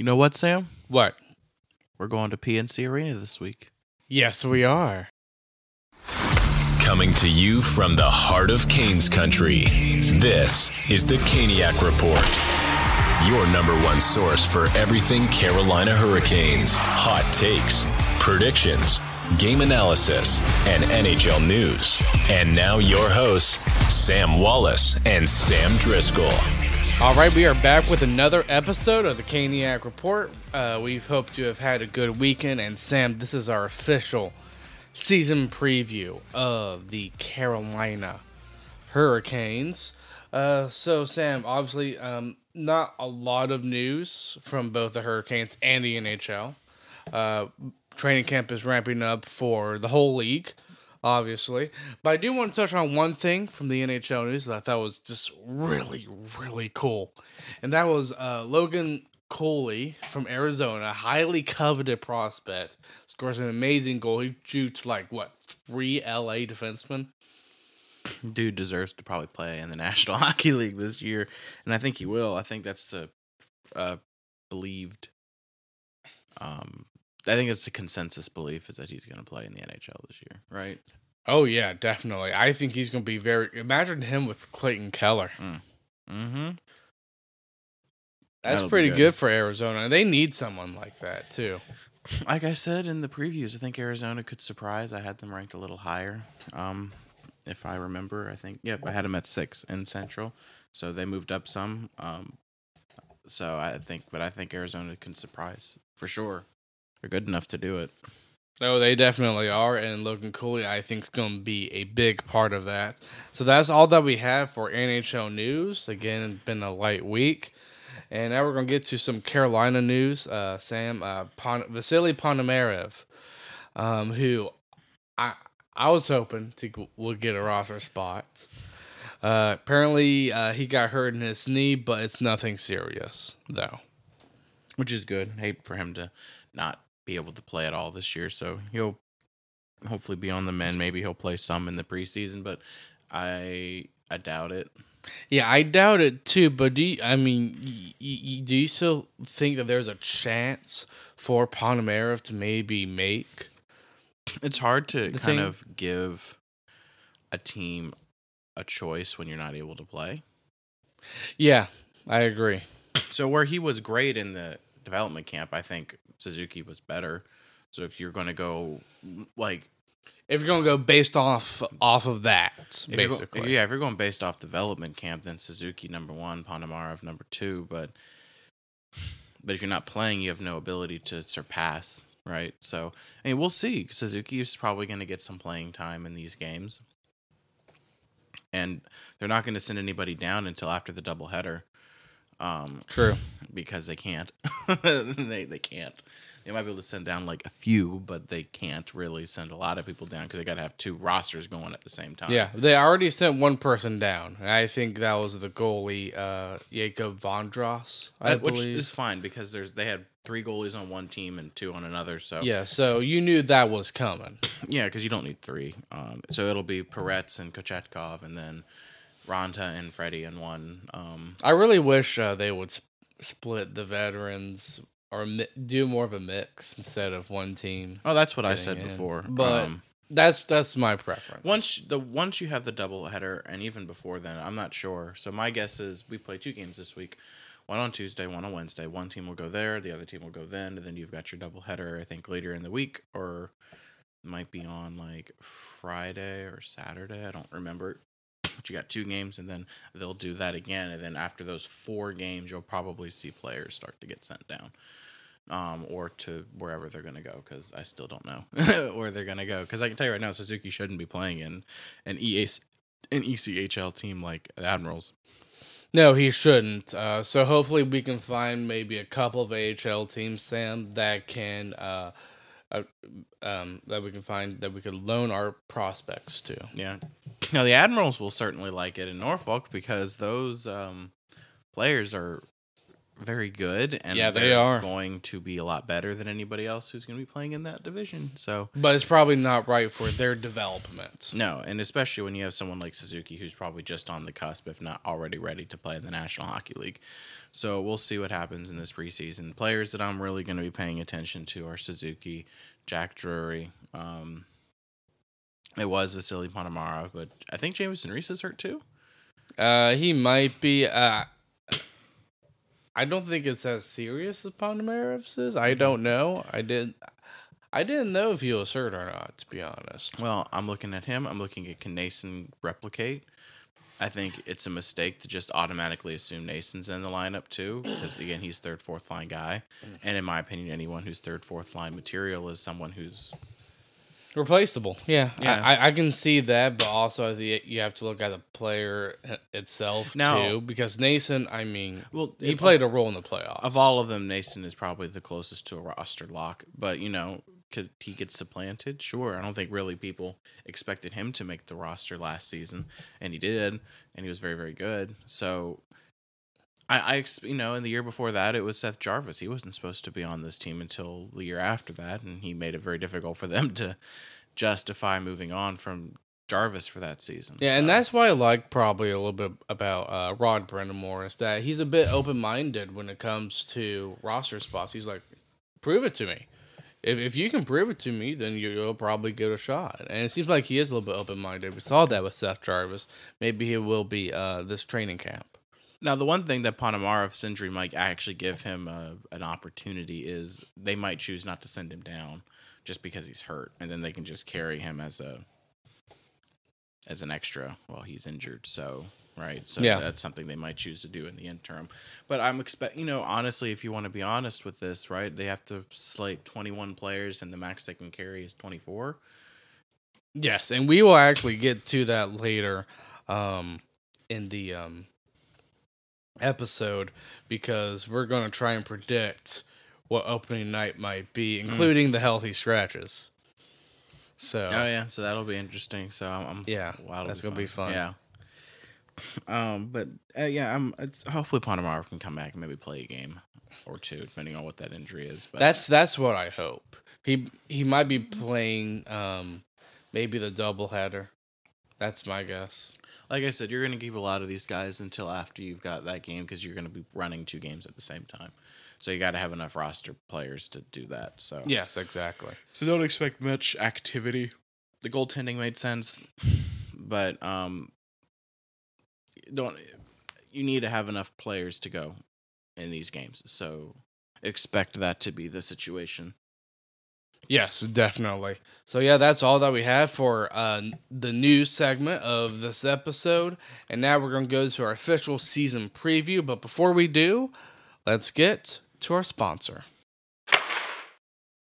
You know what, Sam? What? We're going to PNC Arena this week. Yes, we are. Coming to you from the heart of Canes country, this is the Caniac Report. Your number one source for everything Carolina Hurricanes, hot takes, predictions, game analysis, and NHL news. And now your hosts, Sam Wallace and Sam Driscoll. All right, we are back with another episode of the Caniac Report. Uh, we hope to have had a good weekend. And Sam, this is our official season preview of the Carolina Hurricanes. Uh, so, Sam, obviously, um, not a lot of news from both the Hurricanes and the NHL. Uh, training camp is ramping up for the whole league, obviously. But I do want to touch on one thing from the NHL news that I thought was just really, really cool. And that was uh, Logan Cooley from Arizona, highly coveted prospect, scores an amazing goal. He shoots like, what, three LA defensemen? Dude deserves to probably play in the National Hockey League this year, and I think he will. I think that's the uh, believed. Um, I think it's the consensus belief is that he's going to play in the NHL this year, right? Oh, yeah, definitely. I think he's going to be very. Imagine him with Clayton Keller. Mm-hmm. That's That'll pretty good. good. for Arizona. They need someone like that, too. Like I said in the previews, I think Arizona could surprise. I had them ranked a little higher. Um, if I remember, I think yep, I had them at six in Central, so they moved up some. Um, so I think, but I think Arizona can surprise for sure. They're good enough to do it. No, they definitely are, and Logan Cooley, I think, is going to be a big part of that. So that's all that we have for NHL news. Again, it's been a light week, and now we're going to get to some Carolina news. Uh, Sam uh, Pon- Vasily Ponomarev, um, who I I was hoping to would get a roster spot. Uh, apparently, uh, he got hurt in his knee, but it's nothing serious, though. which is good. Hate for him to not be able to play at all this year. So he'll hopefully be on the men. Maybe he'll play some in the preseason, but I I doubt it. Yeah, I doubt it too. But do you, I mean, y- y- do you still think that there's a chance for Ponomarev to maybe make? It's hard to kind of give a team a choice when you're not able to play. Yeah, I agree. So where he was great in the development camp, I think Suzuki was better. So if you're going to go like If you're gonna go based off off of that, If basically, yeah, if you're going based off development camp, then Suzuki number one, Ponomarev number two. But but if you're not playing, you have no ability to surpass, right? So I mean, we'll see. Suzuki is probably going to get some playing time in these games, and they're not going to send anybody down until after the doubleheader, um, true. Because they can't. they they can't. They might be able to send down like a few, but they can't really send a lot of people down because they got to have two rosters going at the same time. Yeah, they already sent one person down. and I think that was the goalie, uh, Jacob Vondros, I That- which believe. is fine because there's they had three goalies on one team and two on another. So yeah, so you knew that was coming. yeah, because you don't need three. Um, so it'll be Perets and Kochetkov, and then Raanta and Freddie in one. Um, I really wish uh, they would sp- split the veterans or mi- do more of a mix instead of one team. oh, that's what I said in. before. But- um, That's that's my preference. once the once you have the double header, and even before then, I'm not sure. So my guess is we play two games this week. One on Tuesday, one on Wednesday. One team will go there, the other team will go then, and then you've got your double header. I think later in the week, or might be on like Friday or Saturday. I don't remember. But you got two games, and then they'll do that again. And then after those four games, you'll probably see players start to get sent down, um, or to wherever they're gonna go. Because I still don't know where they're gonna go. Because I can tell you right now, Suzuki shouldn't be playing in an EAC, an ECHL team like the Admirals. No, he shouldn't. Uh, so hopefully we can find maybe a couple of AHL teams, Sam, that can uh, uh, um, that we can find that we could loan our prospects to. Yeah. Now the Admirals will certainly like it in Norfolk because those um, players are very good, and Yeah, they they're are. going to be a lot better than anybody else who's going to be playing in that division. So But it's probably not right for their development. no, and especially when you have someone like Suzuki who's probably just on the cusp, if not already ready to play in the National Hockey League. So we'll see what happens in this preseason. Players that I'm really going to be paying attention to are Suzuki, Jack Drury. Um, it was Vasily Ponomarev, but I think Jamieson Rees is hurt too. Uh, he might be. Uh, I don't think it's as serious as Ponomarev is. I don't know. I didn't. I didn't know if he was hurt or not. To be honest. Well, I'm looking at him. I'm looking at can Nason replicate. I think it's a mistake to just automatically assume Nason's in the lineup too, because again, he's third, fourth line guy, and in my opinion, anyone who's third, fourth line material is someone who's Replaceable. Yeah, Yeah. I, I, can see that, but also I think you have to look at the player itself Now- too, because Nason. I mean, well. he if- uh, played a role in the playoffs. of all of them. Nason is probably the closest to a roster lock, but you know, could he get supplanted? Sure. I don't think really people expected him to make the roster last season, and he did, and he was very, very good. So. I, I, you know, in the year before that, it was Seth Jarvis. He wasn't supposed to be on this team until the year after that, and he made it very difficult for them to justify moving on from Jarvis for that season. Yeah, and that's why I like probably a little bit about uh, Rod Brind'Amour is that he's a bit open minded when it comes to roster spots. He's like, prove it to me. If, if you can prove it to me, then you- you'll probably get a shot. And it seems like he is a little bit open minded. We saw that with Seth Jarvis. Maybe he will be uh, this training camp. Now, the one thing that Ponomarev's injury might actually give him uh, an opportunity is they might choose not to send him down just because he's hurt, and then they can just carry him as a as an extra while he's injured. So, right, so Yeah. that's something they might choose to do in the interim. But I'm expect, you know, honestly, if you want to be honest with this, right, they have to slate 21 players, and the max they can carry is 24. Yes, and we will actually get to that later um, in the um, episode because we're going to try and predict what opening night might be, including the healthy scratches. So, Oh yeah, so that'll be interesting. So I'm, I'm Yeah, that'll that's gonna be fun. Yeah. Um, but uh, yeah, I'm. It's, hopefully Ponomarev can come back and maybe play a game or two, depending on what that injury is. But that's that's what I hope. He he might be playing um, maybe the doubleheader. That's my guess. Like I said, you're going to keep a lot of these guys until after you've got that game because you're going to be running two games at the same time. So you got to have enough roster players to do that. So Yes, exactly. So don't expect much activity. The goaltending made sense, but um, don't you need to have enough players to go in these games. So expect that to be the situation. Yes, definitely. So yeah, that's all that we have for uh, the news segment of this episode, and now we're gonna go to our official season preview. But before we do, let's get to our sponsor.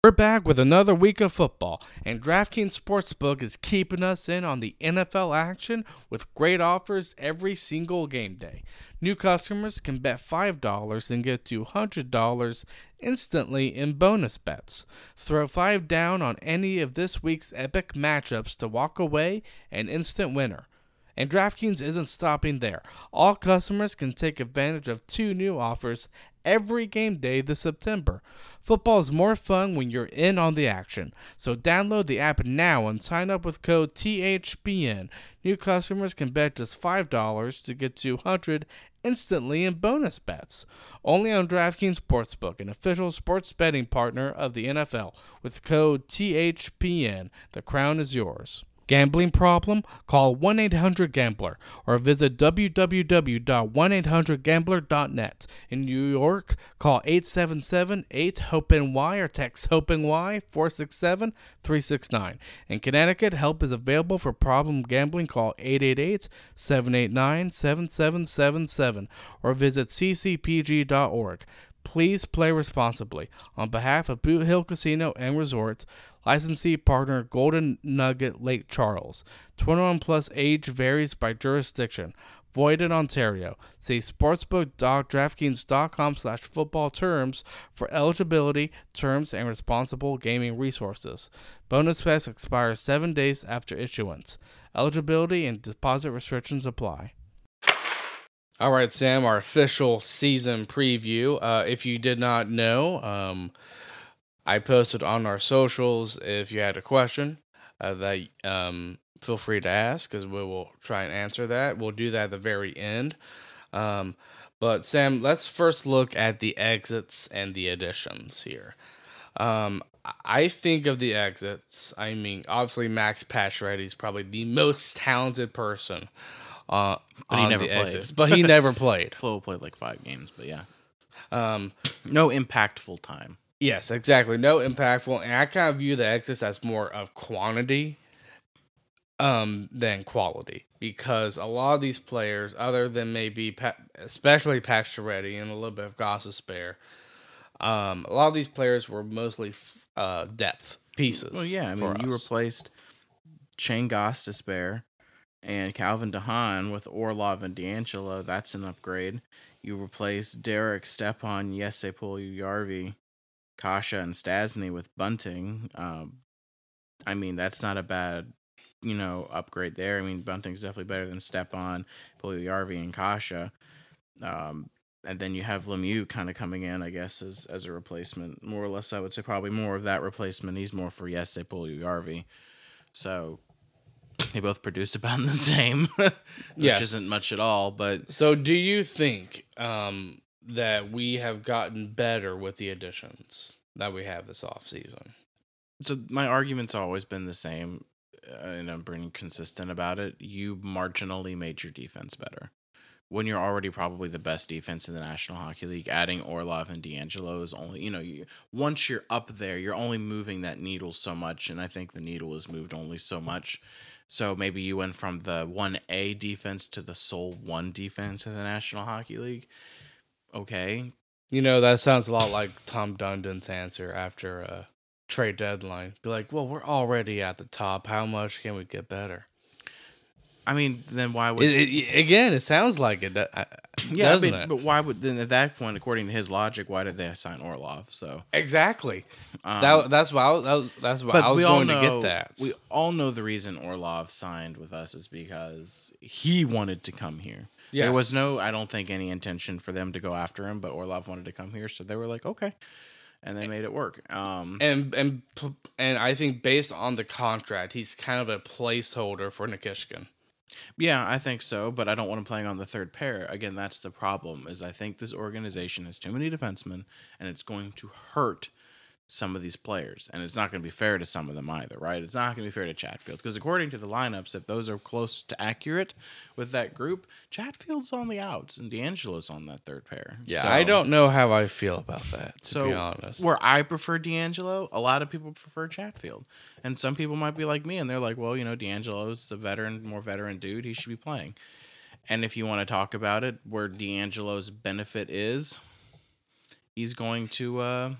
We're back with another week of football, and DraftKings Sportsbook is keeping us in on the NFL action with great offers every single game day. New customers can bet $5 and get $200 instantly in bonus bets. Throw 5 down on any of this week's epic matchups to walk away an instant winner. And DraftKings isn't stopping there. All customers can take advantage of two new offers every game day this September. Football is more fun when you're in on the action. So download the app now and sign up with code THBN. New customers can bet just $5 to get 200 instantly in bonus bets. Only on DraftKings Sportsbook, an official sports betting partner of the NFL, with code THPN. The crown is yours. Gambling problem? Call 1 800 Gambler or visit www.1800Gambler.net. In New York, call 877 8 HOPE NY or text HOPE NY 467 369. In Connecticut, help is available for problem gambling. Call 888 789 7777 or visit ccpg.org. Please play responsibly. On behalf of Boot Hill Casino and Resort, licensee partner Golden Nugget Lake Charles. 21 plus age varies by jurisdiction. Void in Ontario. See sportsbook.draftkings.com slash football terms for eligibility, terms, and responsible gaming resources. Bonus pass expires seven days after issuance. Eligibility and deposit restrictions apply. All right, Sam, our official season preview. Uh, if you did not know, um, I posted on our socials if you had a question uh, that um, feel free to ask because we will try and answer that. We'll do that at the very end. Um, but Sam, let's first look at the exits and the additions here. Um, I think of the exits. I mean, obviously Max Pacioretty is probably the most talented person uh, But he on never the played. exits, but he never played. Flo played like five games, but yeah, Um, no impactful time. Yes, exactly. No impactful, and I kind of view the exits as more of quantity um, than quality because a lot of these players, other than maybe pa- especially Pacioretty and a little bit of Gostisbehere, um, a lot of these players were mostly f- uh, depth pieces. Well, yeah, I mean, you us. replaced Shayne Gostisbehere and Calvin DeHaan with Orlov and DeAngelo. That's an upgrade. You replaced Derek Stepan, Jesse Puljujarvi, Kase, and Stastny with Bunting. Um, I mean, that's not a bad, you know, upgrade there. I mean, Bunting's definitely better than Stepan, Yarvi, and Kase. Um, and then you have Lemieux kind of coming in, I guess, as as a replacement. More or less, I would say probably more of that replacement. He's more for Jesse Puljujarvi. So they both produce about the same, which Yes. isn't much at all. But So, do you think um, that we have gotten better with the additions that we have this off season? so my argument's always been the same, uh, and I'm being consistent about it. You marginally made your defense better. When you're already probably the best defense in the National Hockey League, adding Orlov and D'Angelo is only, you know, you, once you're up there, you're only moving that needle so much. And I think the needle is moved only so much. So maybe you went from the 1A defense to the sole 1 defense in the National Hockey League. Okay. You know, that sounds a lot like Tom Dundon's answer after a trade deadline. Be like, well, we're already at the top. How much can we get better? I mean, then why would. It, it, again, it sounds like it, yeah, doesn't but, it? but why would. Then at that point, according to his logic, why did they assign Orlov? So. exactly. Um, that, that's why I was, that was, that's why I was all going to know- get that. We all know the reason Orlov signed with us is because he wanted to come here. There was Yes. no, I don't think, any intention for them to go after him, but Orlov wanted to come here, so they were like, okay, and they made it work. Um, and and p- and I think based on the contract, he's kind of a placeholder for Nikishin. Yeah, I think so, but I don't want him playing on the third pair. Again, that's the problem. Is I think this organization has too many defensemen, and it's going to hurt some of these players, and it's not going to be fair to some of them either, right? It's not going to be fair to Chatfield because according to the lineups, if those are close to accurate with that group, Chatfield's on the outs and DeAngelo's on that third pair. Yeah, So- I don't know how I feel about that. To so be honest, where I prefer DeAngelo, a lot of people prefer Chatfield, and some people might be like me, and they're like, "Well, you know, DeAngelo's the veteran, more veteran dude. He should be playing." And if you want to talk about it, where DeAngelo's benefit is, he's going to uh,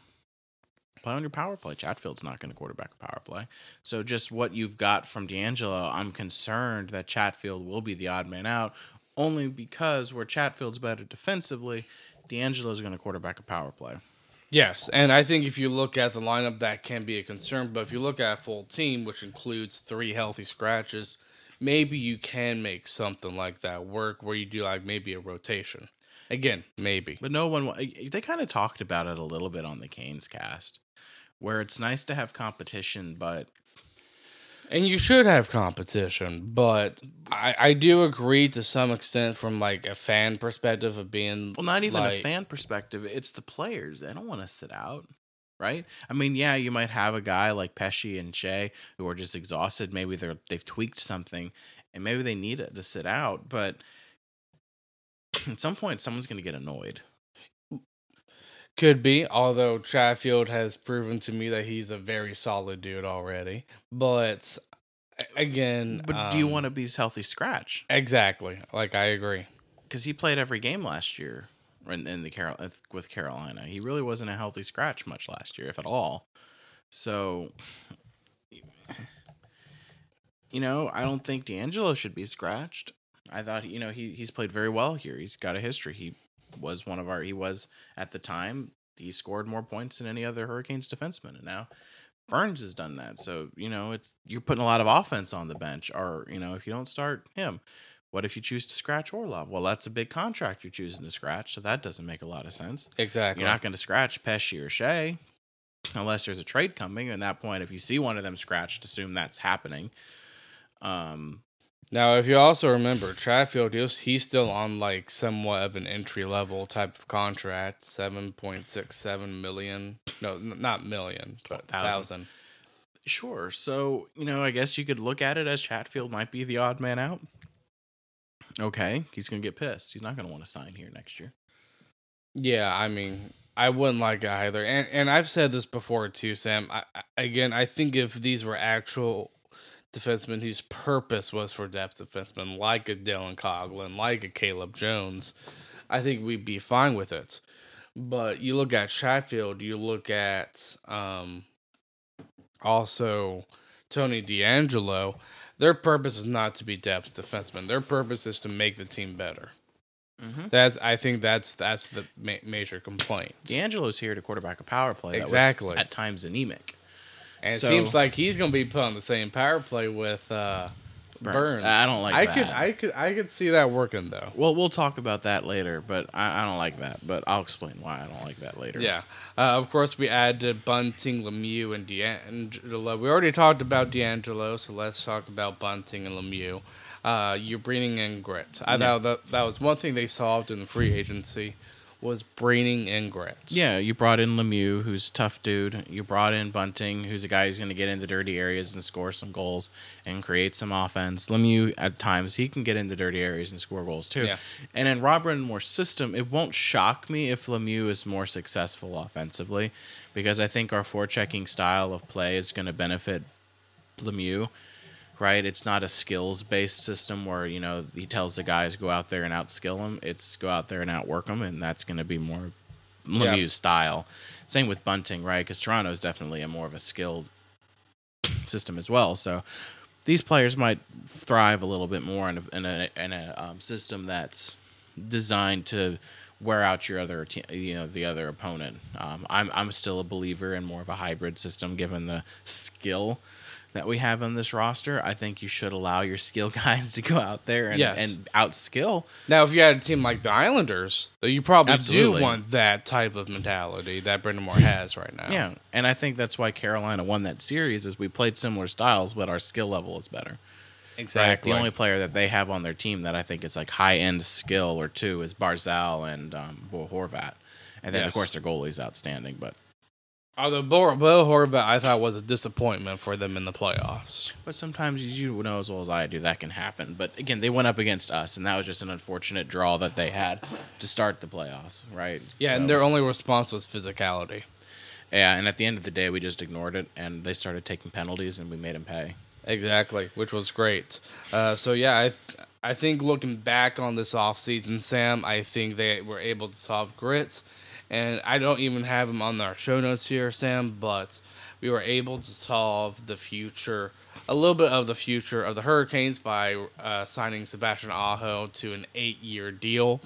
play on your power play. Chatfield's not going to quarterback a power play. So just what you've got from DeAngelo, I'm concerned that Chatfield will be the odd man out, only because where Chatfield's better defensively, DeAngelo's going to quarterback a power play. Yes, and I think if you look at the lineup, that can be a concern. But if you look at a full team, which includes three healthy scratches, maybe you can make something like that work where you do like maybe a rotation. Again, maybe. But no one. They kind of talked about it a little bit on the Canes cast, where it's nice to have competition, but And you should have competition, but I, I do agree to some extent from like a fan perspective of being well, not even a fan perspective. It's the players. They don't want to sit out, right? I mean, yeah, you might have a guy like Pesce and Skjei who are just exhausted. Maybe they're they've tweaked something, and maybe they need it to sit out. But at some point, someone's going to get annoyed. Could be, although Chatfield has proven to me that he's a very solid dude already. But again, But do you um, want to be healthy scratch? exactly? Like I agree. Because he played every game last year in, in the Carol with Carolina. He really wasn't a healthy scratch much last year, if at all. So, you know, I don't think DeAngelo should be scratched. I thought, you know, he he's played very well here. He's got a history. He was one of our. He was at the time. He scored more points than any other Hurricanes defenseman, and now Burns has done that. So you know, it's you're putting a lot of offense on the bench, or you know, if you don't start him, What if you choose to scratch Orlov? Well, that's a big contract you're choosing to scratch, so that doesn't make a lot of sense. Exactly. You're not going to scratch Pesce or Skjei unless there's a trade coming. At that point, if you see one of them scratched, assume that's happening. Um, Now, if you also remember, Chatfield, he's, he's still on like somewhat of an entry level type of contract, seven point six seven million. No, n- not million, but Thousand. thousand. Sure. So, you know, I guess you could look at it as Chatfield might be the odd man out. Okay. He's going to get pissed. He's not going to want to sign here next year. Yeah, I mean, I wouldn't like it either. And and I've said this before too, Sam. I- again, I think if these were actual defensemen whose purpose was for depth defensemen, like a Dylan Coghlan, like a Caleb Jones, I think we'd be fine with it. But you look at Chatfield, you look at um, also Tony DeAngelo. Their purpose is not to be depth defensemen. Their purpose is to make the team better. Mm-hmm. That's I think that's that's the ma- major complaint. DeAngelo's here to quarterback a power play. That Exactly. Was at times anemic. And it seems like he's gonna be put on the same power play with uh, Burns. Burns. I don't like I that. could I could I could see that working though. Well, we'll talk about that later, but I, I don't like that. But I'll explain why I don't like that later. Yeah. Uh, of course, we added Bunting, Lemieux, and DeAngelo. We already talked about DeAngelo, so let's talk about Bunting and Lemieux. Uh, you're bringing in grit. I thought that that was one thing they solved in the free agency was bringing in. Yeah, you brought in Lemieux, who's a tough dude. You brought in Bunting, who's a guy who's going to get into dirty areas and score some goals and create some offense. Lemieux, at times, he can get into dirty areas and score goals too. Yeah. And in Rob Moore system, it won't shock me if Lemieux is more successful offensively because I think our forechecking style of play is going to benefit Lemieux. Right, it's not a skills-based system where you know he tells the guys go out there and outskill them. It's go out there and outwork them, and that's going to be more Yeah. Style. Same with Bunting, right? Because Toronto is definitely a more of a skilled system as well. So these players might thrive a little bit more in a, in a, in a um, system that's designed to wear out your other te- you know the other opponent. Um, I'm I'm still a believer in more of a hybrid system given the skill that we have on this roster. I think you should allow your skill guys to go out there and, Yes. and outskill Now, if you had a team like the Islanders, though, you probably Absolutely. do want that type of mentality that Brind'Amour has right now. Yeah, and I think that's why Carolina won that series is we played similar styles, but our skill level is better. Exactly. The only player that they have on their team that I think is like high end skill or two is Barzal and um, Bo Horvat, and then Yes. of course their goalie's outstanding. But Although Bo, Bo Horvat, I thought was a disappointment for them in the playoffs. but sometimes you know as well as I do that can happen. But again, they went up against us, and that was just an unfortunate draw that they had to start the playoffs, right? Yeah, So- and their only response was physicality. yeah, and at the end of the day, we just ignored it, and they started taking penalties, and we made them pay. Exactly, which was great. Uh, so yeah, I I think looking back on this offseason, Sam, I think they were able to solve grit, and I don't even have them on our show notes here, Sam, but we were able to solve the future, a little bit of the future of the Hurricanes by uh, signing Sebastian Aho to an eight-year deal.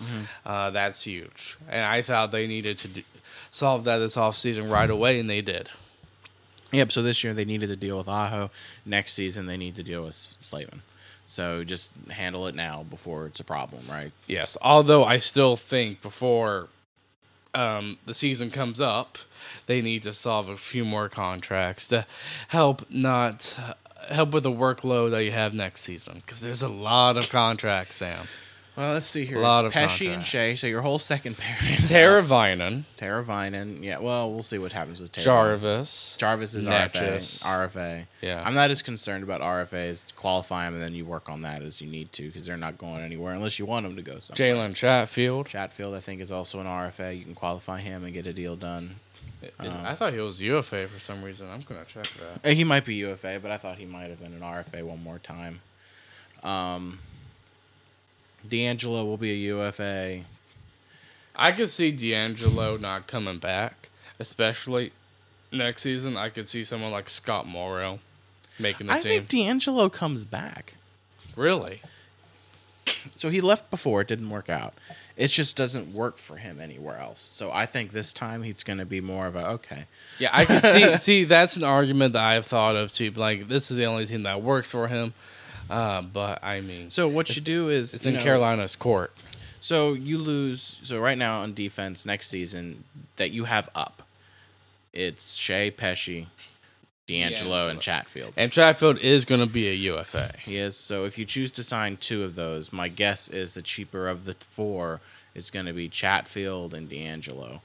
Uh, that's huge, and I thought they needed to do, solve that this offseason right away, and they did. Yep. So this year they needed to deal with Aho. Next season they need to deal with Slavin. So just handle it now before it's a problem, right? Yes, although I still think before um, the season comes up, they need to solve a few more contracts to help not help with the workload that you have next season because there's a lot of contracts, Sam. Well, let's see here. A lot of Pesce and. Skjei. So your whole second pair. is Tara up. Vinen, Teravainen. Yeah. Well, we'll see what happens with Tara. Jarvis. Jarvis is Necas. RFA. RFA. Yeah. I'm not as concerned about RFAs. Qualify them and then you work on that as you need to because they're not going anywhere unless you want them to go somewhere. Jalen Chatfield. Chatfield, I think, is also an RFA. You can qualify him and get a deal done. Is- Um, I thought he was UFA for some reason. I'm gonna check that. Uh, He might be UFA, but I thought he might have been an RFA one more time. Um, DeAngelo will be a UFA. I could see DeAngelo not coming back, especially next season. I could see someone like Scott Morrow making the I team. I think DeAngelo comes back. really? So he left before, it didn't work out. It just doesn't work for him anywhere else. So I think this time he's going to be more of a okay. Yeah, I can see. see, that's an argument that I've thought of too. Like, this is the only team that works for him. Uh, but I mean, So what you do is it's you in know, Carolina's court. So you lose. So right now on defense next season that you have up, it's Skjei Pesce, DeAngelo, and Chatfield. And Chatfield is going to be a UFA. He is. So if you choose to sign two of those, my guess is the cheaper of the four is going to be Chatfield and DeAngelo.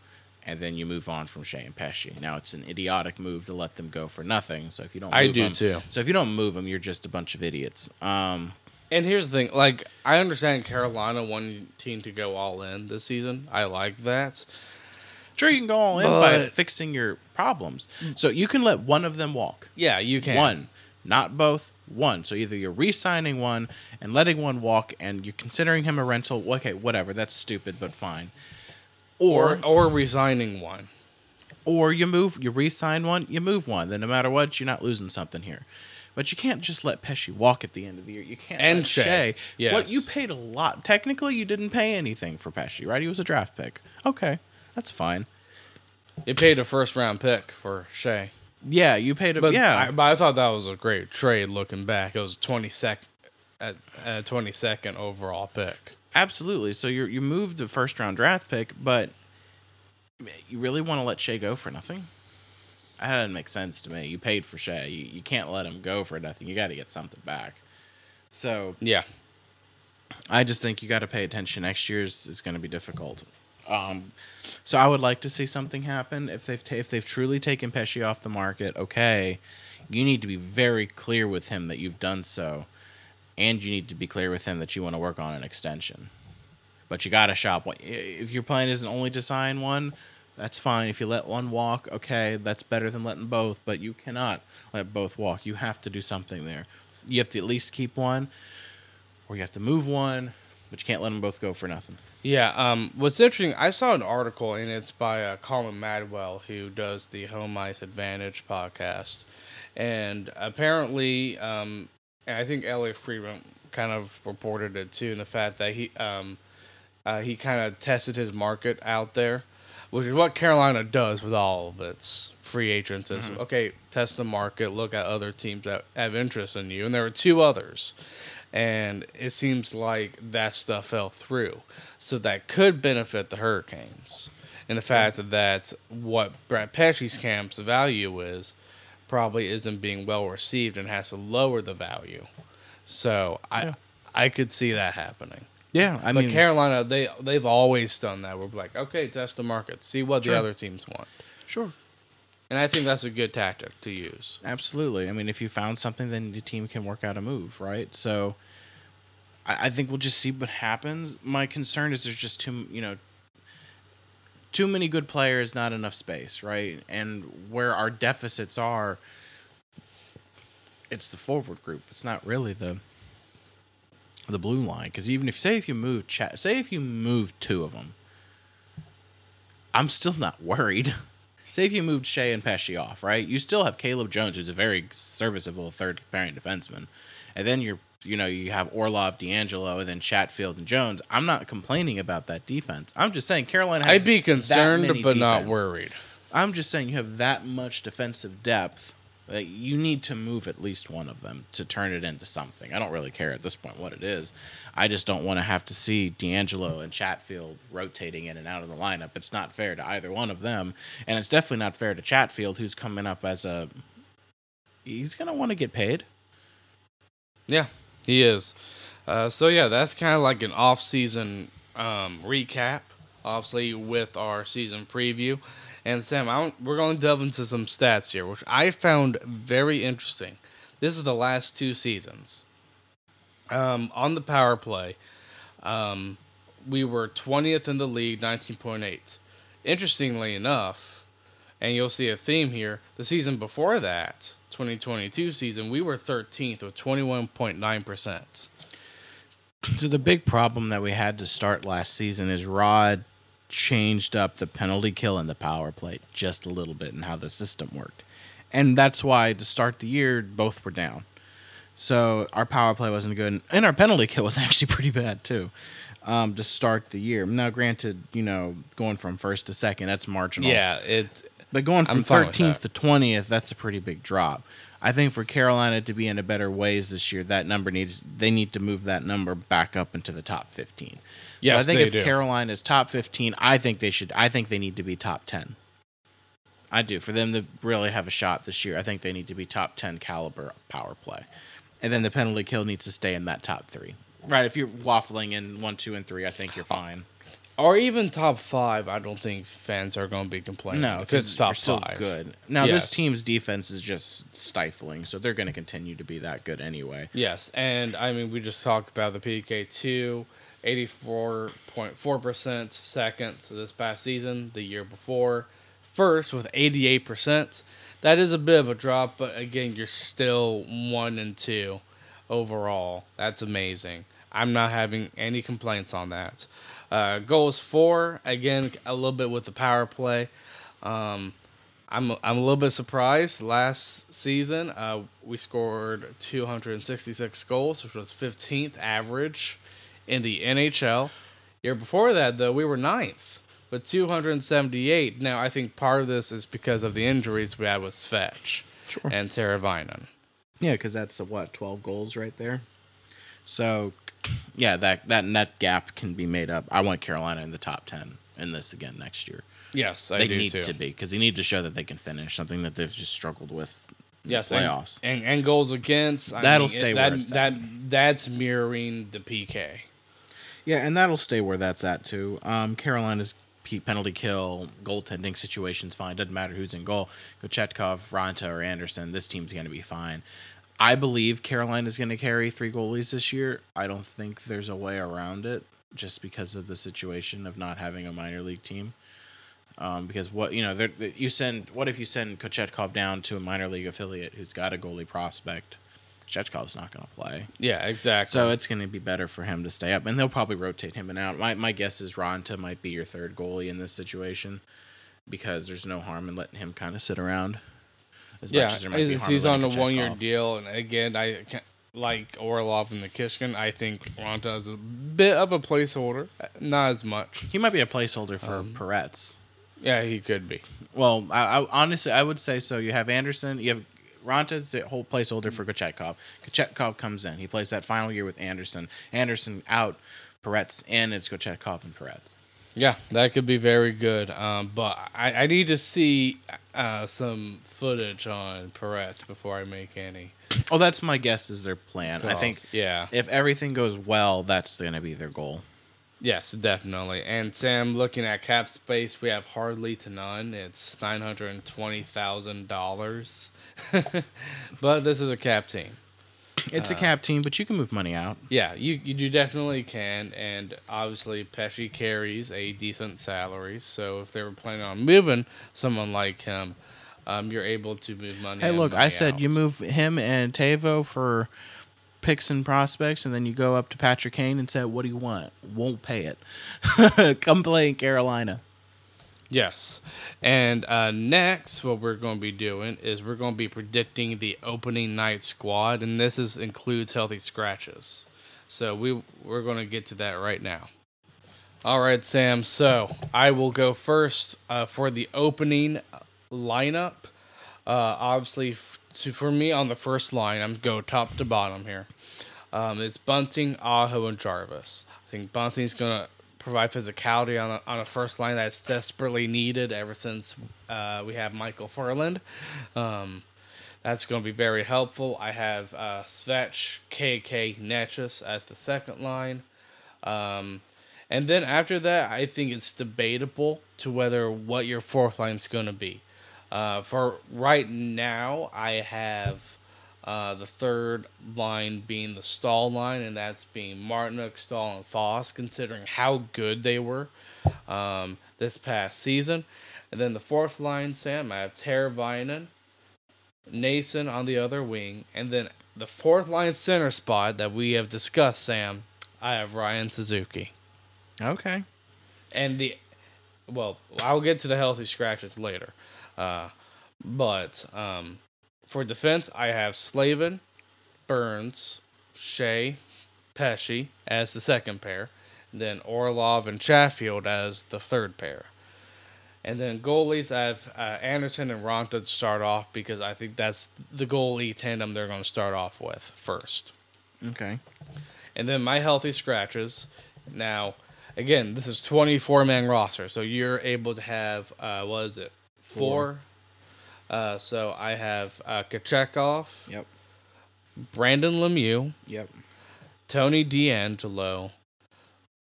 And then you move on from Skjei and Pesce. Now it's an idiotic move to let them go for nothing. So if you don't, I do them- too. So if you don't move them, you're just a bunch of idiots. Um, And here's the thing: like, I understand Carolina wanting to go all in this season. I like that. sure, you can go all in by fixing your problems. So you can let one of them walk. Yeah, you can. One, not both. One. So either you're re-signing one and letting one walk, and you're considering him a rental. Okay, whatever. That's stupid, but fine. Or Or resigning one. or you move, you re-sign one, you move one. Then no matter what, you're not losing something here. But you can't just let Pesce walk at the end of the year. You can't. And let Skjei, What yes. you paid a lot. Technically, you didn't pay anything for Pesce, right? He was a draft pick. Okay, that's fine. It paid a first round pick for Skjei. Yeah, you paid a But yeah. I, but I thought that was a great trade. Looking back, it was twenty second, at twenty second overall pick. Absolutely. So you you moved the first round draft pick, but you really want to let Skjei go for nothing? That doesn't make sense to me. You paid for Skjei. You, you can't let him go for nothing. You got to get something back. So Yeah, I just think you got to pay attention. Next year's is going to be difficult. Um, so I would like to see something happen if they've ta- if they've truly taken Pesce off the market. Okay, you need to be very clear with him that you've done so, and you need to be clear with him that you want to work on an extension. But you got to shop. If your plan isn't only to sign one, that's fine. If you let one walk, okay, that's better than letting both. But you cannot let both walk. You have to do something there. You have to at least keep one, or you have to move one. But you can't let them both go for nothing. yeah. Um, what's interesting? I saw an article and it's by uh, Colin Madwell, who does the Home Ice Advantage podcast, and apparently, um, and I think Elliotte Friedman kind of reported it too, in the fact that he um, uh, he kind of tested his market out there, which is what Carolina does with all of its free agents. Is okay, test the market, look at other teams that have interest in you, and there were two others, and it seems like that stuff fell through, so that could benefit the Hurricanes. And the fact that that's what Brett Pesce's camp's value is probably isn't being well received and has to lower the value. So I Yeah. I could see that happening. Yeah, I But mean, Carolina, they they've always done that. We're like, okay, test the market, see what Sure. the other teams want, sure, and I think that's a good tactic to use. absolutely. I mean, if you found something, then the team can work out a move, right? So, I, I think we'll just see what happens. My concern is there's just too, you know, too many good players, not enough space, right? And where our deficits are, it's the forward group. It's not really the the blue line. Because even if say if you move chat, say if you move two of them, I'm still not worried. Say if you moved Skjei and Pesce off, right? You still have Caleb Jones, who's a very serviceable third pairing defenseman, and then you're, you know, you have Orlov, DeAngelo, and then Chatfield and Jones. I'm not complaining about that defense. I'm just saying Carolina. Has I'd be concerned, but not worried. I'm just saying you have that much defensive depth that you need to move at least one of them to turn it into something. I don't really care at this point what it is. I just don't want to have to see DeAngelo and Chatfield rotating in and out of the lineup. It's not fair to either one of them, and it's definitely not fair to Chatfield, who's coming up as a. He's gonna want to get paid. Yeah, he is. Uh, so yeah, that's kind of like an off-season um, recap, obviously with our season preview. And Sam, I we're going to delve into some stats here, which I found very interesting. This is the last two seasons. Um, on the power play, um, we were 20th in the league, 19.8. Interestingly enough, and you'll see a theme here, the season before that, 2022 season, we were 13th with 21.9%. So the big problem that we had to start last season is Rod changed up the penalty kill and the power play just a little bit and how the system worked. And that's why to start the year both were down. So our power play wasn't good and our penalty kill was actually pretty bad too. Um, to start the year. Now granted, you know, going from first to second, that's marginal. Yeah, it But going from I'm fine with 13th to 20th, that's a pretty big drop. I think for Carolina to be in a better ways this year, that number needs they need to move that number back up into the top 15. Yes, so I think if do. Carolina is top 15, I think they should I think they need to be top 10. I do. For them to really have a shot this year, I think they need to be top 10 caliber power play. And then the penalty kill needs to stay in that top 3. Right, if you're waffling in 1, 2 and 3, I think you're oh. fine. Or even top five, I don't think fans are going to be complaining. No, if it's top still five, good. Now Yes. this team's defense is just stifling, so they're going to continue to be that good anyway. Yes, and I mean we just talked about the PK two, 84.4% second this past season, the year before, first with 88%. That is a bit of a drop, but again, you're still one and two overall. That's amazing. I'm not having any complaints on that. Uh, goals four, again, a little bit with the power play. Um, I'm I'm a little bit surprised. Last season, uh, we scored 266 goals, which was 15th average in the NHL. Year before that, though, we were ninth with 278. Now, I think part of this is because of the injuries we had with Svetch Sure. and Teravainen. Yeah, because that's what twelve goals right there. So, yeah, that that net gap can be made up. I want Carolina in the top ten in this again next year. Yes, I they need too. to be because they need to show that they can finish something that they've just struggled with. Yes, and- playoffs. and, and goals against. I That'll mean, stay it- where that, that at. that's mirroring the PK. Yeah, and that'll stay where that's at too. Um, Carolina's penalty kill, goaltending situation's fine. Doesn't matter who's in goal. Kochetkov, Raanta, or Andersen. This team's going to be fine. I believe Carolina is going to carry three goalies this year. I don't think there's a way around it, just because of the situation of not having a minor league team. Um, because what you know, they're- you send. What if you send Kochetkov down to a minor league affiliate who's got a goalie prospect? Kochetkov's not going to play. Yeah, exactly. So it's going to be better for him to stay up, and they'll probably rotate him and out. My my guess is Raanta might be your third goalie in this situation because there's no harm in letting him kind of sit around. As yeah, there might he's, harm he's on a one year deal, and again, I can't- like Orlov and Nikishin. I think Raanta is a bit of a placeholder, not as much. He might be a placeholder for Um, Perets. Yeah, he could be. Well, I, I honestly I would say so. You have Andersen, you have Raanta's the whole placeholder for Kochetkov. Kochetkov comes in. He plays that final year with Andersen. Andersen out, Perets in. It's Kochetkov and Perets. Yeah, that could be very good. Um, but I, I need to see uh, some footage on Perets before I make any. Oh, that's my guess. Is their plan? I think. Yeah. if everything goes well, that's going to be their goal. Yes, definitely. And Sam, looking at cap space, we have hardly to none. It's nine hundred twenty thousand dollars. but this is a cap team. It's Uh, a cap team, but you can move money out. Yeah, you you do definitely can, and obviously Pesce carries a decent salary. So if they were planning on moving someone like him, um, you're able to move money. Hey, look, I money said you move him and Tavo for picks and prospects, and then you go up to Patrick Kane and say, "What do you want?" Won't pay it. Come play in Carolina. Yes. And uh, next, what we're going to be doing is we're going to be predicting the opening night squad, and this is includes healthy scratches. So we we're going to get to that right now. All right, Sam. So I will go first uh, for the opening lineup. Uh, obviously, f- to, for me on the first line, I'm go top to bottom here. Um, it's Bunting, Aho, and Jarvis. I think Bunting's going to provide physicality on a, on a first line that's desperately needed ever since uh, we have Michael Ferland. Um, that's going to be very helpful. I have uh, Svetch, KK, Necas as the second line. Um, and then after that, I think it's debatable to whether what your fourth line is going to be. Uh, for right now, I have uh, the third line being the Staal line, and that's being Martinook, Staal, and Fast, considering how good they were um, this past season. And then the fourth line, Sam, I have Teravainen, Nason on the other wing, and then the fourth line center spot that we have discussed, Sam, I have Ryan Suzuki. Okay. And the, well, I'll get to the healthy scratches later. Uh, but um, for defense, I have Slavin, Burns, Skjei, Pesce as the second pair, then Orlov and Chatfield as the third pair. And then goalies, I have uh, Andersen and Raanta to start off because I think that's the goalie tandem they're going to start off with first. Okay. And then my healthy scratches. Now, again, this is 24 man roster, so you're able to have, uh, what is it, four? Uh, so I have uh, Kochetkov, Yep. Brendan Lemieux, Yep. Tony DeAngelo,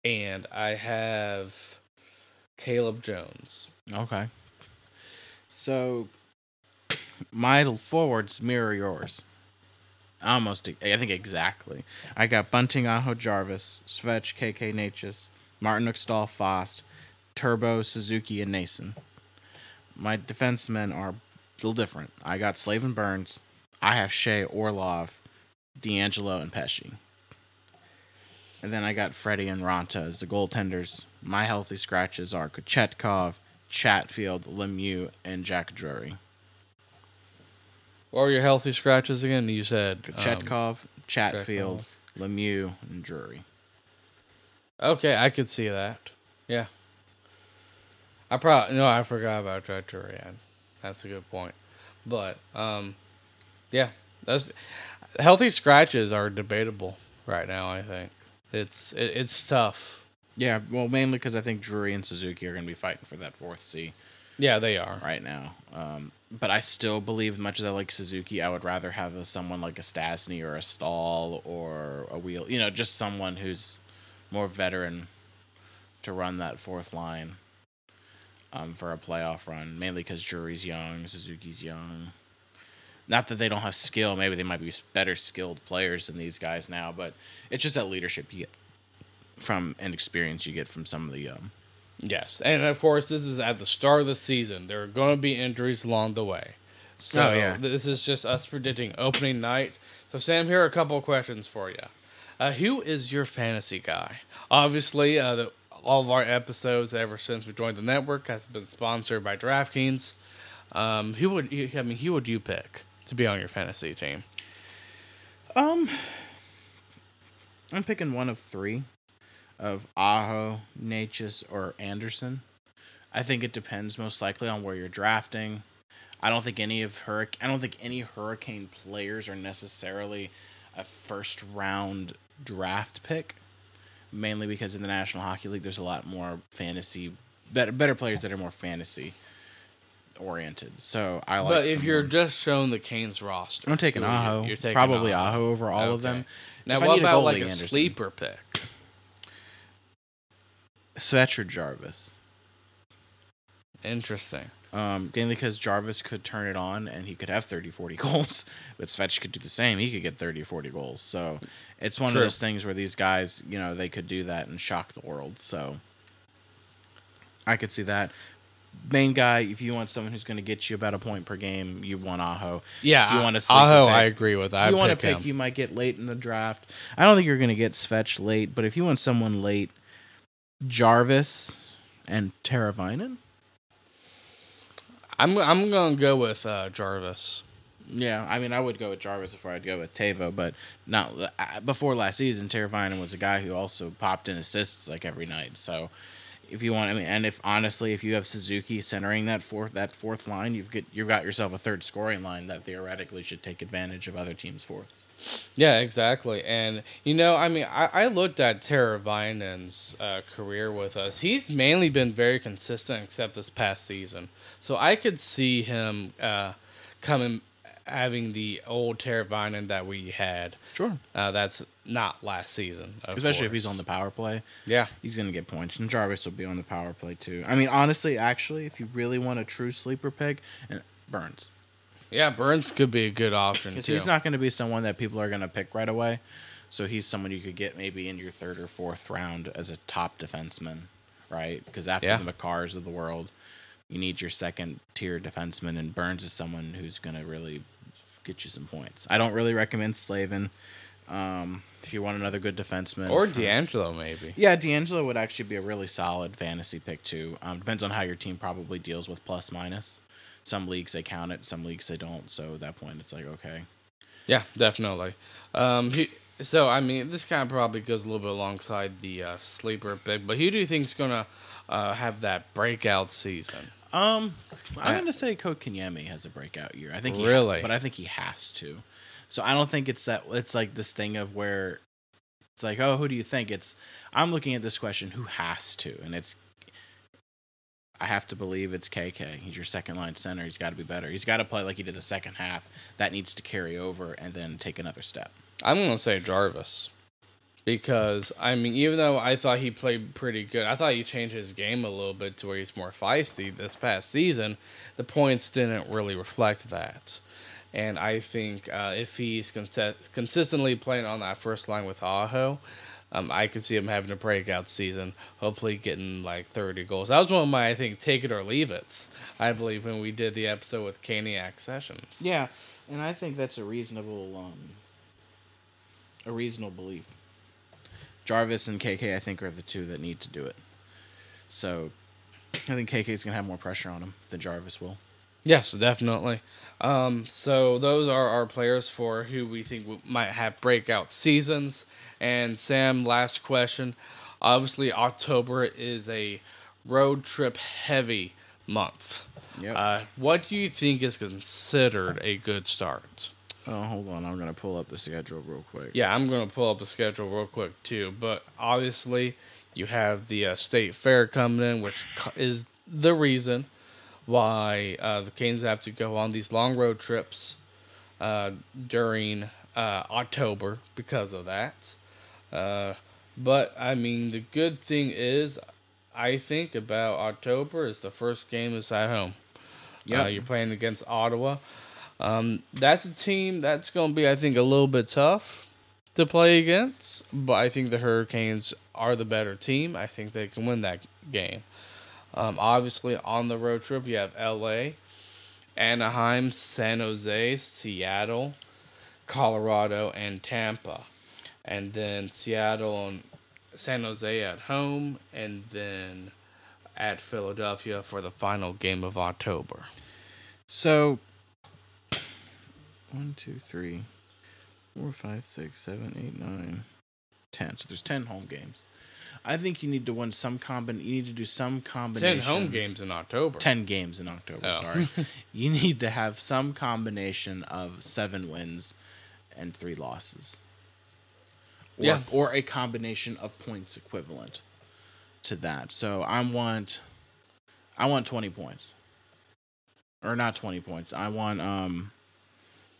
and I have Caleb Jones. Okay. So my forwards mirror yours. Almost, I think exactly. I got Bunting, Aho, Jarvis, Svech, KK, Necas, Martin Uxtal, Fast, Turbo, Suzuki, and Nason. My defensemen are little different. I got Slavin Burns. I have Skjei, Orlov, DeAngelo, and Pesce. And then I got Freddie and Raanta as the goaltenders. My healthy scratches are Kochetkov, Chatfield, Lemieux, and Jack Drury. What are your healthy scratches again? You said um, Kochetkov, Chatfield, Lemieux, and Drury. okay, I could see that. Yeah. I probably no, I forgot about Treachery. Yeah, that's a good point. But um, yeah, that's healthy scratches are debatable right now. I think it's it, it's tough. Yeah, well, mainly because I think Drury and Suzuki are going to be fighting for that fourth C Yeah, they are. right now. Um, but I still believe, as much as I like Suzuki, I would rather have a, someone like a Stastny or a Staal or a Wheel. You know, just someone who's more veteran to run that fourth line um, for a playoff run. Mainly because Drury's young, Suzuki's young. Not that they don't have skill. Maybe they might be better skilled players than these guys now, but it's just that leadership you get from and experience you get from some of the um, Yes, and of course, this is at the start of the season. There are going to be injuries along the way. So Oh, yeah. this is just us predicting opening night. So Sam, here are a couple of questions for you. Uh, who is your fantasy guy? Obviously, uh, the, all of our episodes ever since we joined the network has been sponsored by DraftKings. Um, who would you, I mean? Who would you pick to be on your fantasy team? Um, I'm picking one of three, of Aho, Necas, or Andersen. I think it depends most likely on where you're drafting. I don't think any of Hurric- I don't think any Hurricane players are necessarily a first round draft pick. Mainly because in the National Hockey League, there's a lot more fantasy, better better players that are more fantasy oriented. So I like. but if you're just showing the Canes roster, I'm taking who are you- Aho. You're taking probably Aho. Aho over all of them. Now, If what about goalie, like a Andersen. sleeper pick? Svetch or Jarvis. Interesting. Um, mainly because Jarvis could turn it on and he could have 30, 40 goals, but Svetch could do the same. He could get 30 or 40 goals. So it's one True. of those things where these guys, you know, they could do that and shock the world. So I could see that. Main guy, if you want someone who's going to get you about a point per game, you want Aho. Yeah, if you want to Aho, pick- I agree with. I If you want to pick pick, him. you might get late in the draft. I don't think you're going to get Svetch late, but if you want someone late, Jarvis and Teravainen. I'm I'm gonna go with uh, Jarvis. Yeah, I mean, I would go with Jarvis before I'd go with Tavo, but not uh, before last season. Teravainen was a guy who also popped in assists like every night. So, if you want, I mean, and if honestly, if you have Suzuki centering that fourth that fourth line, you've get you've got yourself a third scoring line that theoretically should take advantage of other teams' fourths. Yeah, exactly. And you know, I mean, I, I looked at Teravainen's uh, career with us. He's mainly been very consistent, except this past season. So I could see him uh, coming, having the old Teravainen that we had. Sure, Uh, that's not last season, especially if he's on the power play. Yeah, He's gonna get points, and Jarvis will be on the power play too. I mean, honestly, actually, if you really want a true sleeper pick, and Burns. yeah. Burns could be a good option too. he's not going to be someone that people are going to pick right away. So he's someone you could get maybe in your third or fourth round as a top defenseman, right? Because after Yeah. the Makars of the world, you need your second tier defenseman, and Burns is someone who's going to really get you some points. I don't really recommend Slavin. Um, if you want another good defenseman, or for- DeAngelo maybe. yeah, DeAngelo would actually be a really solid fantasy pick too. Um, depends on how your team probably deals with plus minus. Some leagues they count it, some leagues they don't. So at that point, it's like okay. Yeah, definitely. Um, he, so I mean, this kind of probably goes a little bit alongside the uh, sleeper pick, but who do you think's gonna uh, have that breakout season? Um, I'm going to say Kotkaniemi has a breakout year. I think he Really? but I think he has to. So I don't think it's that. It's like this thing of where it's like, oh, who do you think? It's I'm looking at this question, who has to, and it's. I have to believe it's KK. He's your second line center. He's got to be better. He's got to play like he did the second half. That needs to carry over and then take another step. I'm gonna say Jarvis because I mean, even though I thought he played pretty good, I thought he changed his game a little bit to where he's more feisty this past season. The points didn't really reflect that, and I think uh, if he's consi- consistently playing on that first line with Aho. Um, I could see him having a breakout season, hopefully getting like 30 goals. That was one of my, I think, take it or leave it. I believe when we did the episode with Caniac Sessions. Yeah, and I think that's a reasonable, um, a reasonable belief. Jarvis and KK, I think, are the two that need to do it. So, I think KK's gonna have more pressure on him than Jarvis will. Yes, definitely. Um, so those are our players for who we think might have breakout seasons. And Sam, last question. Obviously, October is a road trip heavy month. Yep. Uh, what do you think is considered a good start? Oh, hold on, I'm gonna pull up the schedule real quick. Yeah, I'm going to pull up the schedule real quick too. But obviously, you have the uh, state fair coming in, which is the reason why uh, the Canes have to go on these long road trips uh, during uh, October because of that. Uh, but I mean, the good thing is, I think about October is the first game is at home. Yeah, Yep. you're playing against Ottawa. Um, that's a team that's going to be, I think, a little bit tough to play against. But I think the Hurricanes are the better team. I think they can win that game. Um, obviously, on the road trip, you have LA, Anaheim, San Jose, Seattle, Colorado, and Tampa. And then Seattle and San Jose at home, and then at Philadelphia for the final game of October. So, one, two, three, four, five, six, seven, eight, nine, ten. So there's ten home games. I think you need to win some combin. You need to do some combination. Ten home games in October. 10 games in October, Oh. sorry. you need to have some combination of 7 wins and 3 losses. Or, Yeah. or a combination of points equivalent to that. So I want I want 20 points. Or not 20 points. I want um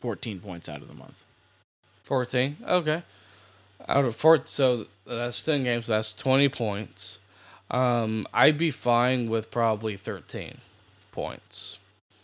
14 points out of the month. 14. Okay. Out of four, so that's 10 games. That's 20 points. Um, I'd be fine with probably 13 points.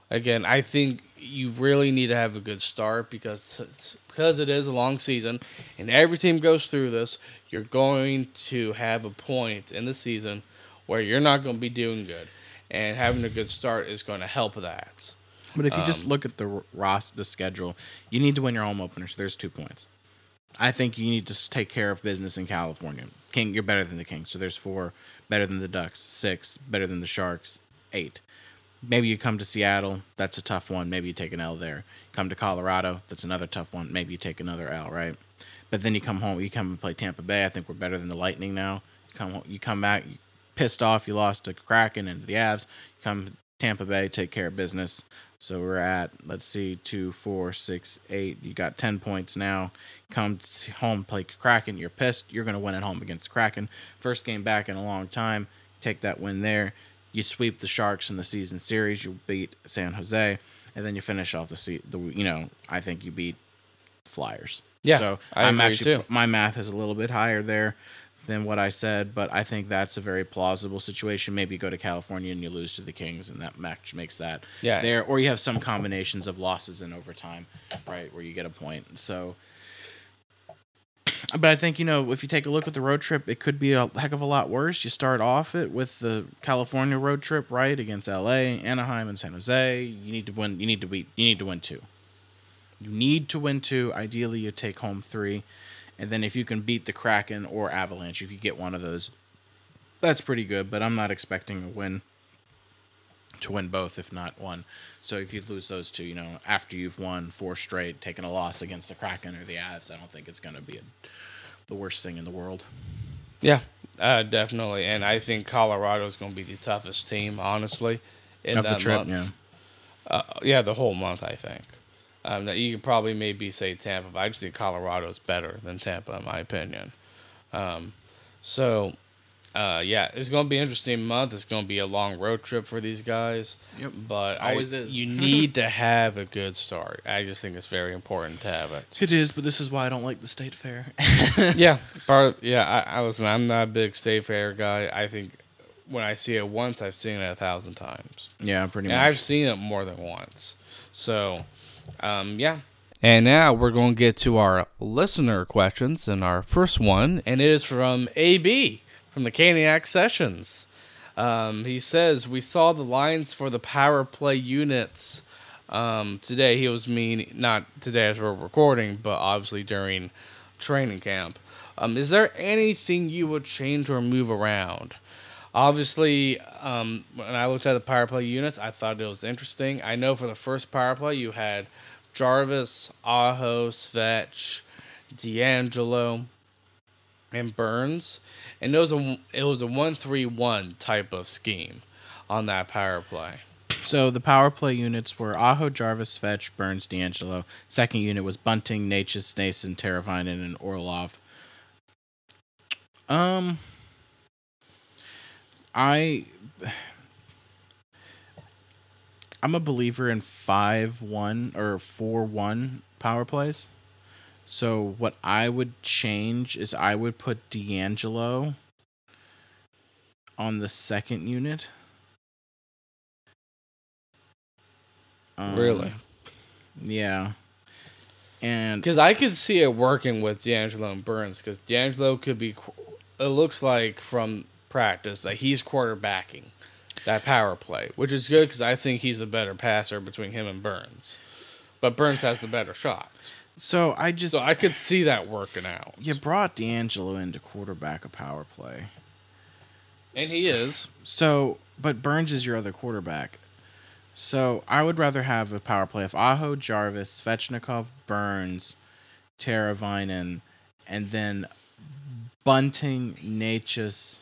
Again, I think you really need to have a good start because because it is a long season and every team goes through this. You're going to have a point in the season where you're not going to be doing good, and having a good start is going to help that. But if you Um, just look at the Ross the schedule, you need to win your home opener. So there's two points. I think you need to take care of business in California. King, you're better than the Kings. So there's four. Better than the Ducks. Six. Better than the Sharks. Eight. Maybe you come to Seattle. That's a tough one. Maybe you take an L there. Come to Colorado. That's another tough one. Maybe you take another L, right? But then you come home. You come and play Tampa Bay. I think we're better than the Lightning now. You come. home- You come back. Pissed off. You lost to Kraken and the Avs. You come Tampa Bay. Take care of business. So we're at let's see, two, four, six, eight. You got ten points now. Come home, play Kraken. You're pissed. You're gonna win at home against Kraken. First game back in a long time. Take that win there. You sweep the Sharks in the season series. You beat San Jose, and then you finish off the se- the. You know, I think you beat Flyers. Yeah, So I I'm agree actually too. my math is a little bit higher there than what I said, but I think that's a very plausible situation. Maybe you go to California and you lose to the Kings, and that match makes that Yeah. there, or you have some combinations of losses in overtime, right, where you get a point. So, but I think you know if you take a look at the road trip, it could be a heck of a lot worse. You start off it with the California road trip, right, against L.A., Anaheim, and San Jose. You need to win. You need to beat. You need to win two. You need to win two. Ideally, you take home three. And then if you can beat the Kraken or Avalanche, if you get one of those, that's pretty good. But I'm not expecting a win to win both, if not one. So if you lose those two, you know, after you've won four straight, taking a loss against the Kraken or the Avs, I don't think it's going to be a, the worst thing in the world. Yeah, uh, definitely. And I think Colorado is going to be the toughest team, honestly, in Of that the trip, month. yeah. Uh, yeah, the whole month, I think. Um, that you could probably maybe say Tampa, but I just think Colorado's better than Tampa, in my opinion. Um, so, uh, yeah, it's going to be an interesting month. It's going to be a long road trip for these guys. Yep. But Always I, is. you need to have a good start. I just think it's very important to have it. It is, but this is why I don't like the state fair. yeah, part. Yeah, I, I was. I'm not a big state fair guy. I think when I see it once, I've seen it a thousand times. yeah, pretty And much. I've seen it more than once. So, um, yeah. And now we're going to get to our listener questions, and our first one, and it is from AB from the Caniac Sessions. Um, he says we saw the lines for the power play units um, today. He was mean not today as we're recording, but obviously during training camp. Um, is there anything you would change or move around? Obviously, um, when I looked at the power play units, I thought it was interesting. I know for the first power play, you had Jarvis, Aho, Svetch, DeAngelo, and Burns, and it was a it was a one three one type of scheme on that power play. So the power play units were Aho, Jarvis, Svetch, Burns, DeAngelo. Second unit was Bunting, Necas, Noesen, Teravainen, and Orlov. Um, I, I'm a believer in five one or four one power plays. So what I would change is I would put DeAngelo on the second unit. Um, Really? Yeah. And Because I could see it working with DeAngelo and Burns. Because DeAngelo could be, it looks like from practice that he's quarterbacking that power play, which is good because I think he's a better passer between him and Burns. But Burns has the better shot. so I just So I could see that working out. you brought DeAngelo in to quarterback a power play. And he is. So, but Burns is your other quarterback. So I would rather have a power play of Aho, Jarvis, Svechnikov, Burns, Teravainen, and then Bunting, Necas.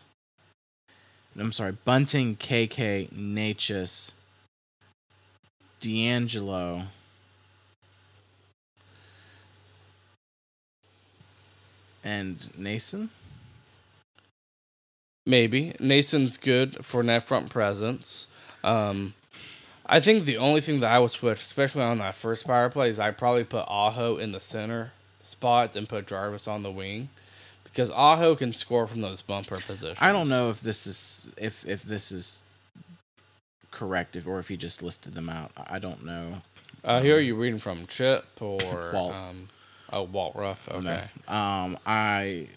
I'm sorry, Bunting, KK, Necas, DeAngelo. And Noesen? Maybe. Noesen's good for net front presence. Um, I think the only thing that I would switch, especially on that first power play, is I probably put Aho in the center spot and put Jarvis on the wing. Because Aho can score from those bumper positions. I don't know if this is if if this is correct if or if he just listed them out. I don't know. Uh, here are you reading from Chip or Walt. um, oh Walt Ruff. Okay. Um, I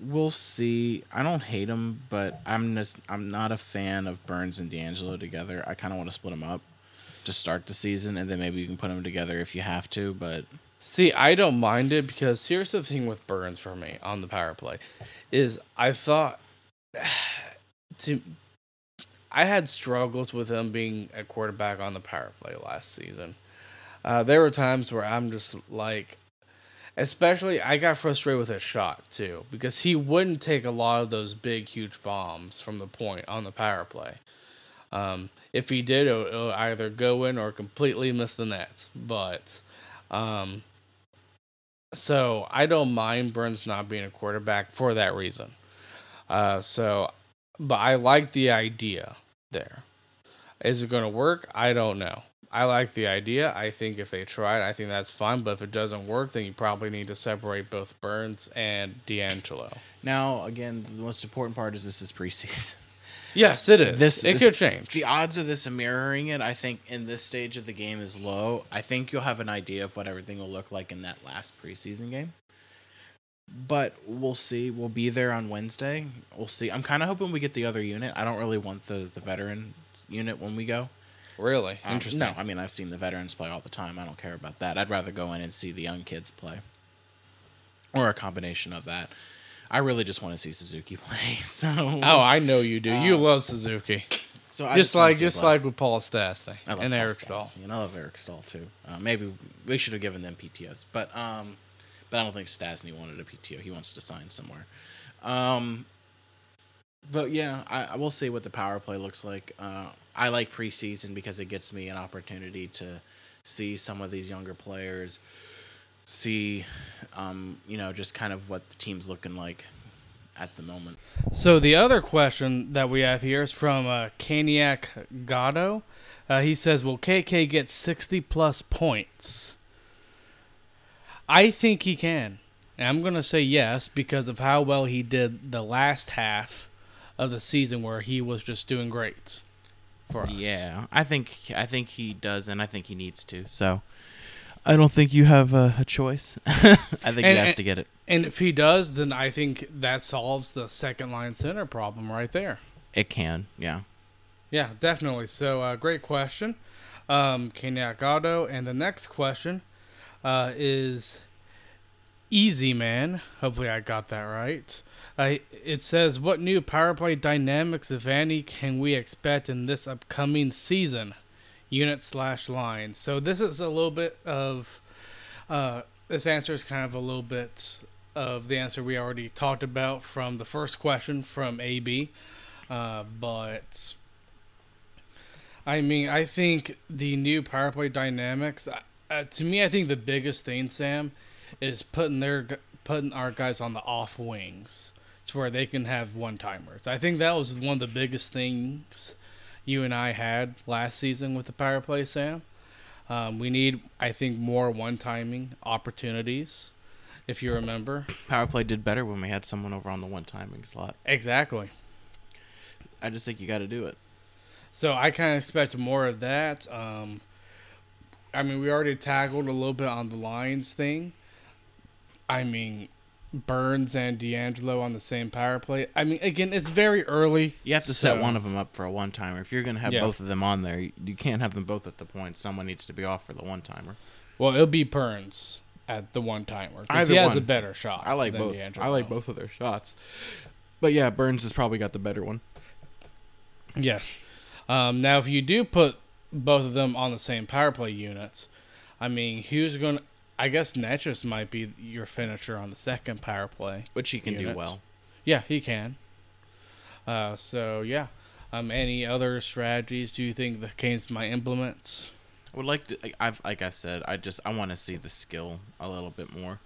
we'll see. I don't hate him, but I'm just I'm not a fan of Burns and DeAngelo together. I kind of want to split them up to start the season, and then maybe you can put them together if you have to. But See, I don't mind it because here's the thing with Burns for me on the power play, is I thought to I had struggles with him being a quarterback on the power play last season. Uh, there were times where I'm just like, especially I got frustrated with his shot too because he wouldn't take a lot of those big, huge bombs from the point on the power play. Um, if he did, it'll, it'll either go in or completely miss the nets. But um, so I don't mind Burns not being a quarterback for that reason. Uh, so, but I like the idea there. Is it going to work? I don't know. I like the idea. I think if they try it, I think that's fine. But if it doesn't work, then you probably need to separate both Burns and DeAngelo. now again, the most important part is this is preseason. Yes, it is. This it this- could change. The odds of this mirroring it, I think, in this stage of the game is low. I think you'll have an idea of what everything will look like in that last preseason game. But we'll see. We'll be there on Wednesday. We'll see. I'm kind of hoping we get the other unit. I don't really want the the veteran unit when we go. really Um, interesting. No, I mean I've seen the veterans play all the time. I don't care about that. I'd rather go in and see the young kids play, or a combination of that. I really just want to see Suzuki play. So Oh, I know you do. you Uh, love Suzuki. so I just wanna like just play. like with Paul Stastny and Paul Eric Staal. And I love Eric Staal too. Uh, maybe we should have given them PTOs, but um, but I don't think Stastny wanted a PTO. He wants to sign somewhere. Um, But yeah, I, I will see what the power play looks like. Uh, I like preseason because it gets me an opportunity to see some of these younger players, see, um, you know, just kind of what the team's looking like at the moment. So the other question that we have here is from uh, Caniac Gatto. Uh, he says, "Will KK get sixty plus points?" I think he can, and I'm gonna say yes because of how well he did the last half of the season, where he was just doing great for us. Yeah, I think I think he does, and I think he needs to. So, I don't think you have a, a choice. I think And- he has and- to get it. And if he does, then I think that solves the second line center problem right there. It can, yeah. Yeah, definitely. So, uh, great question, um, Caniac Otto. And the next question uh, is Easy Man. Hopefully, I got that right. Uh, it says, What new power play dynamics, if any, can we expect in this upcoming season? Unit slash line. So, this is a little bit of. Uh, this answer is kind of a little bit of the answer we already talked about from the first question from AB. Uh, but I mean, I think the new power play dynamics. Uh, to me, I think the biggest thing, Sam, is putting their putting our guys on the off wings, to where they can have one timers. I think that was one of the biggest things you and I had last season with the power play, Sam. Um, we need, I think, more one timing opportunities. If you remember, Power play did better when we had someone over on the one timing slot. exactly. I just think you got to do it. So I kind of expect more of that. Um, I mean, we already tackled a little bit on the Lions thing. I mean, Burns and DeAngelo on the same power play. I mean, again, it's very early. You have to set one of them up for a one timer. If you're going to have Yeah. both of them on there, you, can't have them both at the point. Someone needs to be off for the one timer. Well, it'll be Burns at the one timer because he has one. a better shot. I like both. DeAngelo. I like both of their shots. But yeah, Burns has probably got the better one. Yes. Um, now, if you do put both of them on the same power play units, I mean, who's going to. I guess Necas might be your finisher on the second power play. Which he can do well. Yeah, he can. Uh, so, yeah. Um, any other strategies do you think the Canes might implement? I would like to. I've like I said, I just I want to see the skill a little bit more.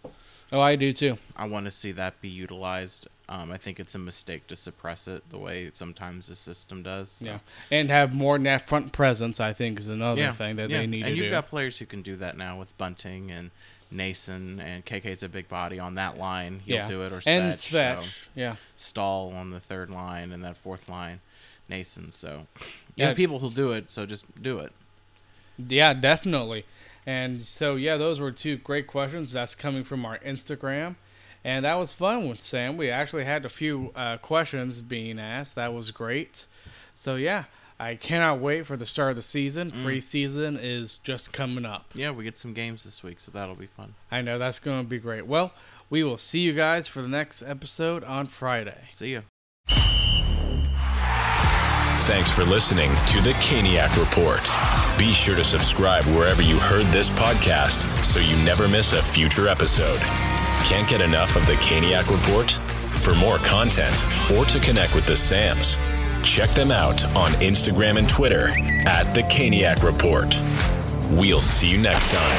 Oh, I do too. I want to see that be utilized. Um, I think it's a mistake to suppress it the way sometimes the system does. so. Yeah. And have more net front presence, I think, is another thing that yeah. they need to do. and you've do. got players who can do that now with Bunting and Noesen and KK's a big body on that line. He'll yeah. do it or Svetch. and so Yeah. Staal on the third line and that fourth line, Noesen. So you Yeah. have people who'll do it. So just do it. Yeah, definitely. And so, yeah, those were two great questions. That's coming from our Instagram. And that was fun with Sam. We actually had a few uh, questions being asked. That was great. So, yeah, I cannot wait for the start of the season. Preseason is just coming up. Yeah, we get some games this week, so that'll be fun. I know that's going to be great. Well, we will see you guys for the next episode on Friday. See ya. Thanks for listening to the Caniac Report. Be sure to subscribe wherever you heard this podcast so you never miss a future episode. Can't get enough of the Caniac Report? For more content or to connect with the Sams, check them out on Instagram and Twitter at the Caniac Report. We'll see you next time.